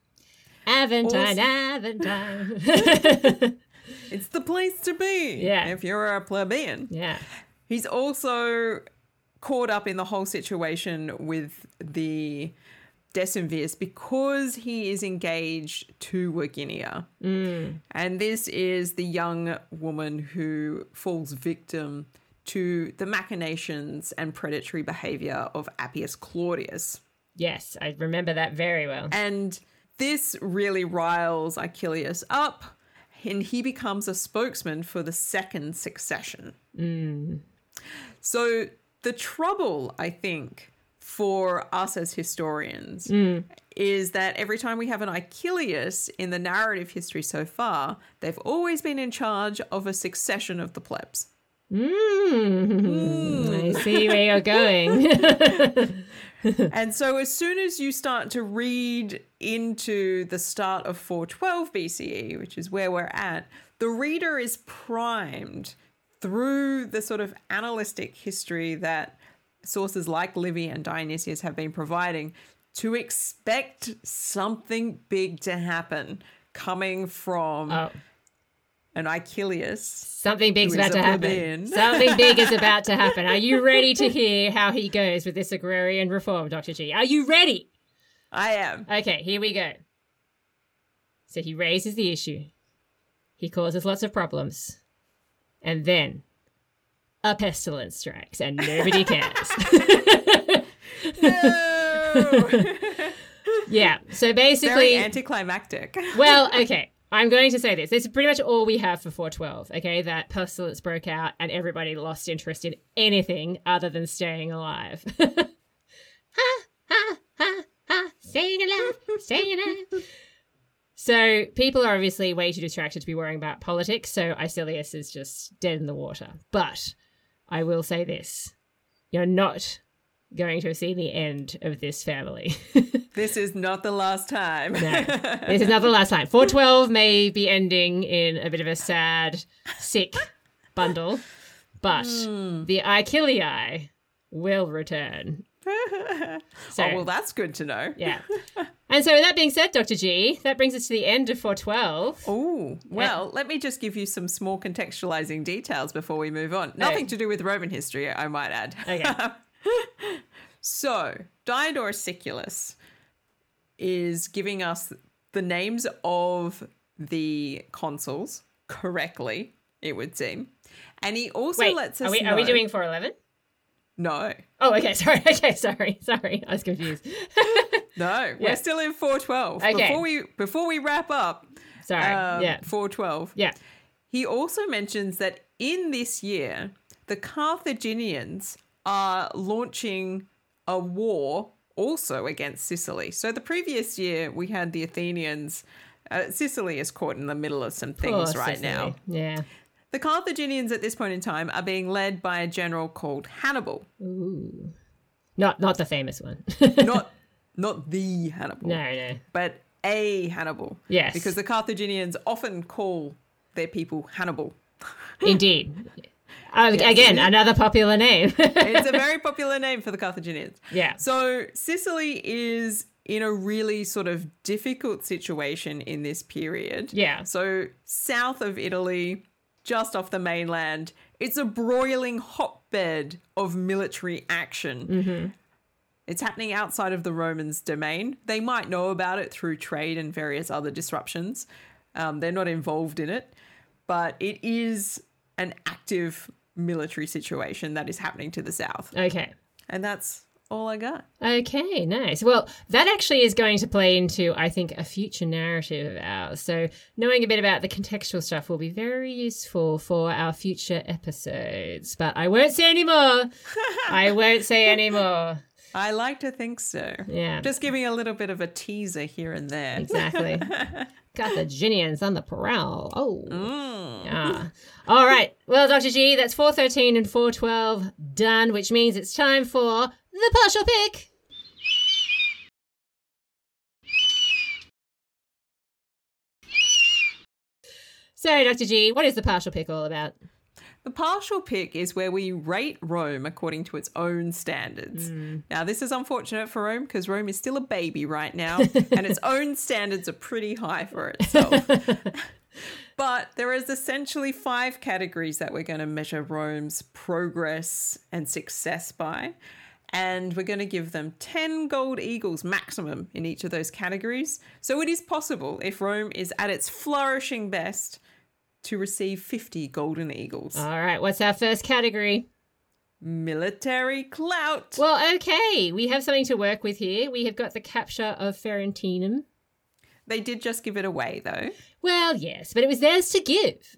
Aventine, Also- Aventine. [laughs] [laughs] It's the place to be Yeah. if you're a plebeian. yeah. He's also caught up in the whole situation with the decemvirs because he is engaged to Virginia. Mm. And this is the young woman who falls victim to the machinations and predatory behavior of Appius Claudius. Yes, I remember that very well. And this really riles Icilius up, and he becomes a spokesman for the second secession. Mm. So, the trouble, I think, for us as historians mm. is that every time we have an Icilius in the narrative history so far, they've always been in charge of a secession of the plebs. Mm. mm. I see where you're going. [laughs] [laughs] and so as soon as you start to read into the start of 412 BCE, which is where we're at, the reader is primed through the sort of annalistic history that sources like Livy and Dionysius have been providing to expect something big to happen coming from oh, an Icilius. something big's about to happen. [laughs] Something big is about to happen. Are you ready to hear how he goes with this agrarian reform, Dr. G? Are you ready? I am. Okay, here we go. So he raises the issue. He causes lots of problems. And then a pestilence strikes and nobody [laughs] cares. No! [laughs] yeah. So Very basically anticlimactic. Well, okay. I'm going to say this. This is pretty much all we have for 412, okay? That pestilence broke out and everybody lost interest in anything other than staying alive. [laughs] ha, ha, ha, ha, staying alive, staying alive. So people are obviously way too distracted to be worrying about politics, so Icilius is just dead in the water. But I will say this. You're not going to see the end of this family. [laughs] This is not the last time. No, [laughs] this is not the last time. 412 may be ending in a bit of a sad, sick bundle, but hmm. the Icilii will return. [laughs] So, oh, well, that's good to know. yeah. And so, with that being said, Dr. G, that brings us to the end of 412. Oh, well, let me just give you some small contextualizing details before we move on. Nothing to do with Roman history, I might add. Okay. [laughs] So, Diodorus Siculus is giving us the names of the consuls correctly, it would seem. And he also Wait, lets us are we, know. are we doing 411? No, Oh, okay, [laughs] sorry. Okay, sorry. Sorry. I was confused. [laughs] no, Yeah. we're still in 412. Okay. Before we before we wrap up, Sorry. um, yeah. 412. Yeah. He also mentions that in this year, the Carthaginians are launching a war also against Sicily. So the previous year, we had the Athenians. Uh, Sicily is caught in the middle of some things Poor right Sicily. now. Yeah. The Carthaginians at this point in time are being led by a general called Hannibal. Ooh. Not not the famous one. [laughs] Not not the Hannibal, no, no. but a Hannibal. Yes. Because the Carthaginians often call their people Hannibal. Indeed. Uh, again, another popular name. [laughs] It's a very [laughs] popular name for the Carthaginians. yeah. So Sicily is in a really sort of difficult situation in this period. Yeah. So south of Italy, just off the mainland, it's a broiling hotbed of military action. It's happening outside of the Romans' domain. They might know about it through trade and various other disruptions. Um, they're not involved in it, but it is an active military situation that is happening to the south. Okay. And that's all I got. Okay, nice. Well, that actually is going to play into, I think, a future narrative of ours. So, knowing a bit about the contextual stuff will be very useful for our future episodes. But I won't say any more. [laughs] I won't say any more. I like to think so. Yeah. Just giving a little bit of a teaser here and there. Exactly. [laughs] Got the Carthaginians on the prowl. Oh. Mm. Yeah. All right. Well, Dr. G, that's 413 and 412 done, which means it's time for the partial pick. So, Dr. G, what is the partial pick all about? The partial pick is where we rate Rome according to its own standards. Mm. Now, this is unfortunate for Rome because Rome is still a baby right now, [laughs] and its own standards are pretty high for itself. [laughs] but there is essentially five categories that we're going to measure Rome's progress and success by. And we're going to give them 10 gold eagles maximum in each of those categories. So it is possible, if Rome is at its flourishing best, to receive 50 golden eagles. All right. What's our first category? Military clout. Well, okay. We have something to work with here. We have got the capture of Ferentinum. They did just give it away, though. Well, yes, but it was theirs to give.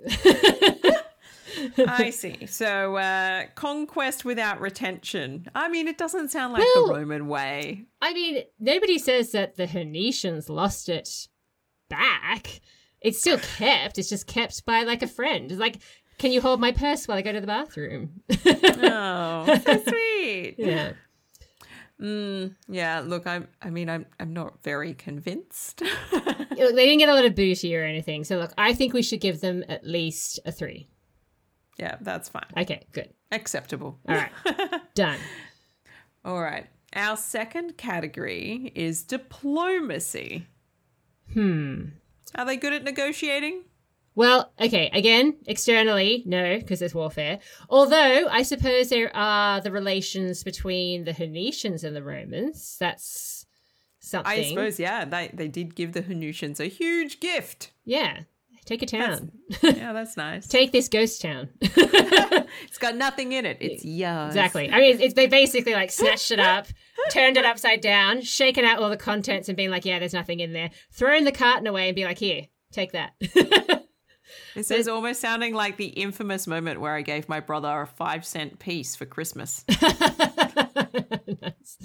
[laughs] I see. So, uh, conquest without retention. I mean, it doesn't sound like Well- the Roman way. I mean, nobody says that the Hernicians lost it back. It's still kept. It's just kept by like a friend. It's like, can you hold my purse while I go to the bathroom? [laughs] Oh, so sweet. yeah. Mm, yeah. Look, I'm. I mean, I'm. I'm not very convinced. [laughs] Look, they didn't get a lot of booty or anything. So, look, I think we should give them at least a three. yeah, that's fine. Okay, good. Acceptable. All right. [laughs] Done. All right. Our second category is diplomacy. Hmm. Are they good at negotiating? Well, okay, again, externally, no, because there's warfare. Although, I suppose there are the relations between the Hernicians and the Romans. That's something. I suppose, yeah. They they did give the Hernicians a huge gift. Yeah. Take a town. Yeah, that's [laughs] nice. Take this ghost town. [laughs] It's got nothing in it. It's yours. exactly. I mean, it's, they basically like snatched it up, [laughs] turned it upside down, shaken out all the contents and being like, yeah, there's nothing in there. Thrown the carton away and be like, here, take that. This is almost sounding like the infamous moment where I gave my brother a five cent piece for Christmas. Nice.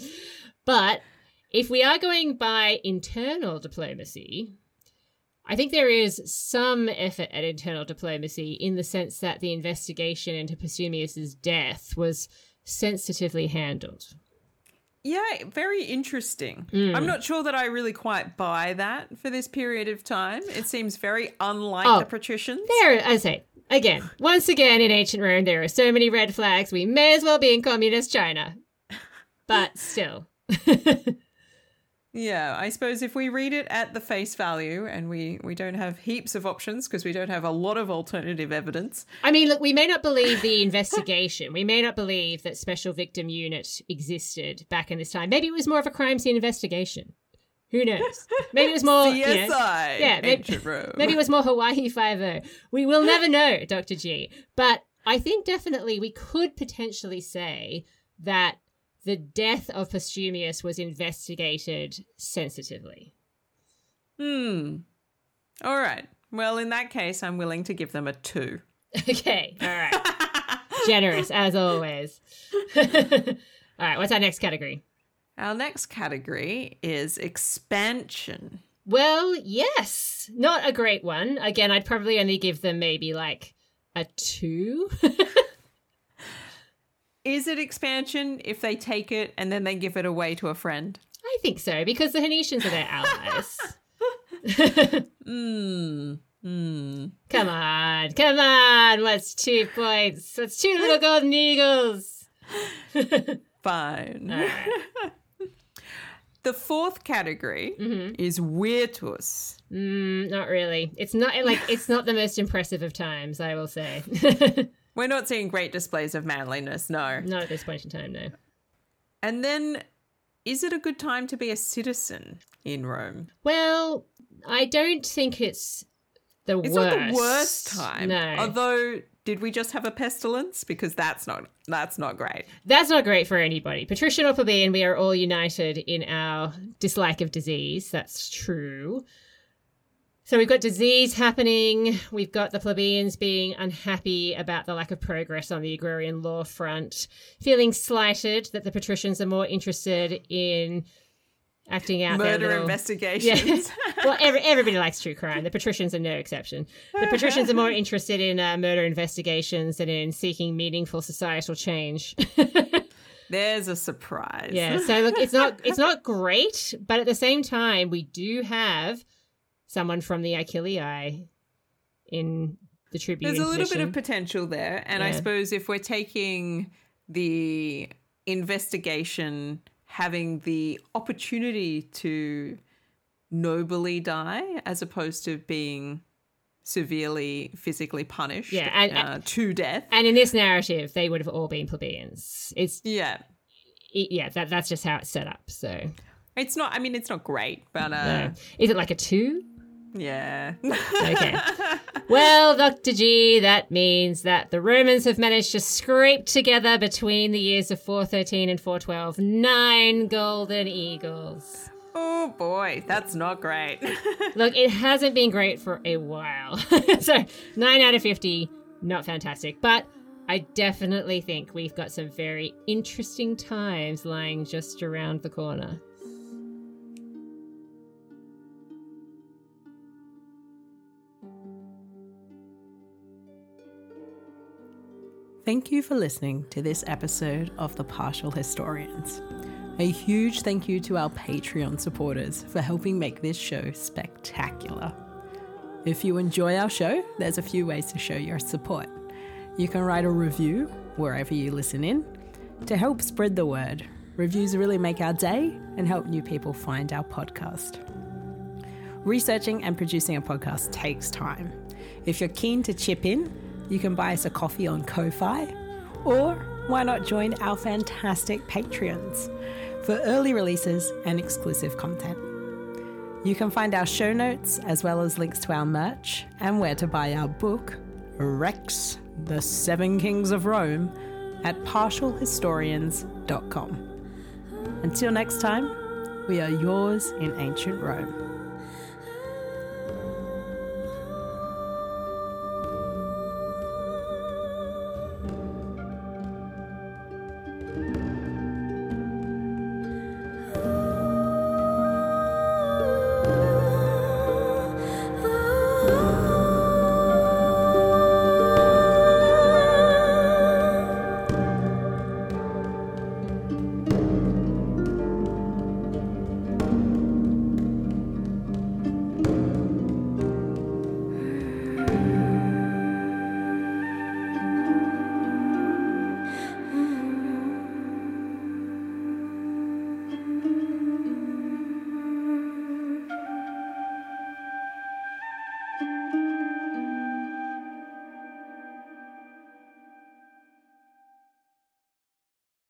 But if we are going by internal diplomacy, I think there is some effort at internal diplomacy in the sense that the investigation into Postumius's death was sensitively handled. Yeah, very interesting. Hmm. I'm not sure that I really quite buy that for this period of time. It seems very unlike Oh, the patricians. There, I say, again, once again in ancient Rome, there are so many red flags, we may as well be in communist China. But [laughs] still. [laughs] Yeah, I suppose if we read it at the face value and we, we don't have heaps of options because we don't have a lot of alternative evidence. I mean, look, we may not believe the [laughs] investigation. We may not believe that Special Victim Unit existed back in this time. Maybe it was more of a crime scene investigation. Who knows? Maybe it was more. you know, [laughs] CSI, yeah, maybe- Maybe it was more Hawaii Five O. We will never know, Dr. G. But I think definitely we could potentially say that the death of Postumius was investigated sensitively. Hmm. All right. Well, in that case, I'm willing to give them a two. [laughs] Okay, all right. [laughs] Generous as always. [laughs] all right, what's our next category? Our next category is expansion. Well, yes. Not a great one. Again, I'd probably only give them maybe like a two. Is it expansion if they take it and then they give it away to a friend? I think so, because the Hernicians are their allies. [laughs] Hmm. come on, come on. What's two points? What's two little golden eagles? [laughs] Fine. Right. [laughs] The fourth category is Virtus. Mm, not really. It's not like it's not the most impressive of times, I will say. We're not seeing great displays of manliness, no. not at this point in time, no. And then, is it a good time to be a citizen in Rome? Well, I don't think it's the worst. It's worst. not the worst time. No. Although, did we just have a pestilence? Because that's not that's not great. That's not great for anybody. Patrician or plebeian, we are all united in our dislike of disease. That's true. So we've got disease happening. We've got the plebeians being unhappy about the lack of progress on the agrarian law front, feeling slighted that the patricians are more interested in acting out their Murder little- investigations. [laughs] well, every, everybody likes true crime. The patricians are no exception. The patricians are more [laughs] interested in uh, murder investigations than in seeking meaningful societal change. [laughs] There's a surprise. yeah. So look, it's not it's not great, but at the same time, we do have someone from the Icilii in the Tribune. There's a little bit of potential there. And I suppose if we're taking the investigation having the opportunity to nobly die as opposed to being severely physically punished Yeah, and- uh, to death. and in this narrative, they would have all been plebeians. It's yeah. it- yeah, that that's just how it's set up. So, It's not, I mean, it's not great, but uh, no. is it like a two? Yeah. Okay. [laughs] well, Dr. G, that means that the Romans have managed to scrape together between the years of 413 and 412 nine golden eagles. oh boy, that's not great. [laughs] Look, it hasn't been great for a while. [laughs] so, 9 out of 50, not fantastic. But I definitely think we've got some very interesting times lying just around the corner. Thank you for listening to this episode of The Partial Historians. A huge thank you to our Patreon supporters for helping make this show spectacular. If you enjoy our show, there's a few ways to show your support. You can write a review wherever you listen in to help spread the word. Reviews really make our day and help new people find our podcast. Researching and producing a podcast takes time. If you're keen to chip in, you can buy us a coffee on Ko-Fi, or why not join our fantastic Patreons for early releases and exclusive content. You can find our show notes as well as links to our merch and where to buy our book, Rex, the Seven Kings of Rome, at partialhistorians.com. Until next time, we are yours in ancient Rome.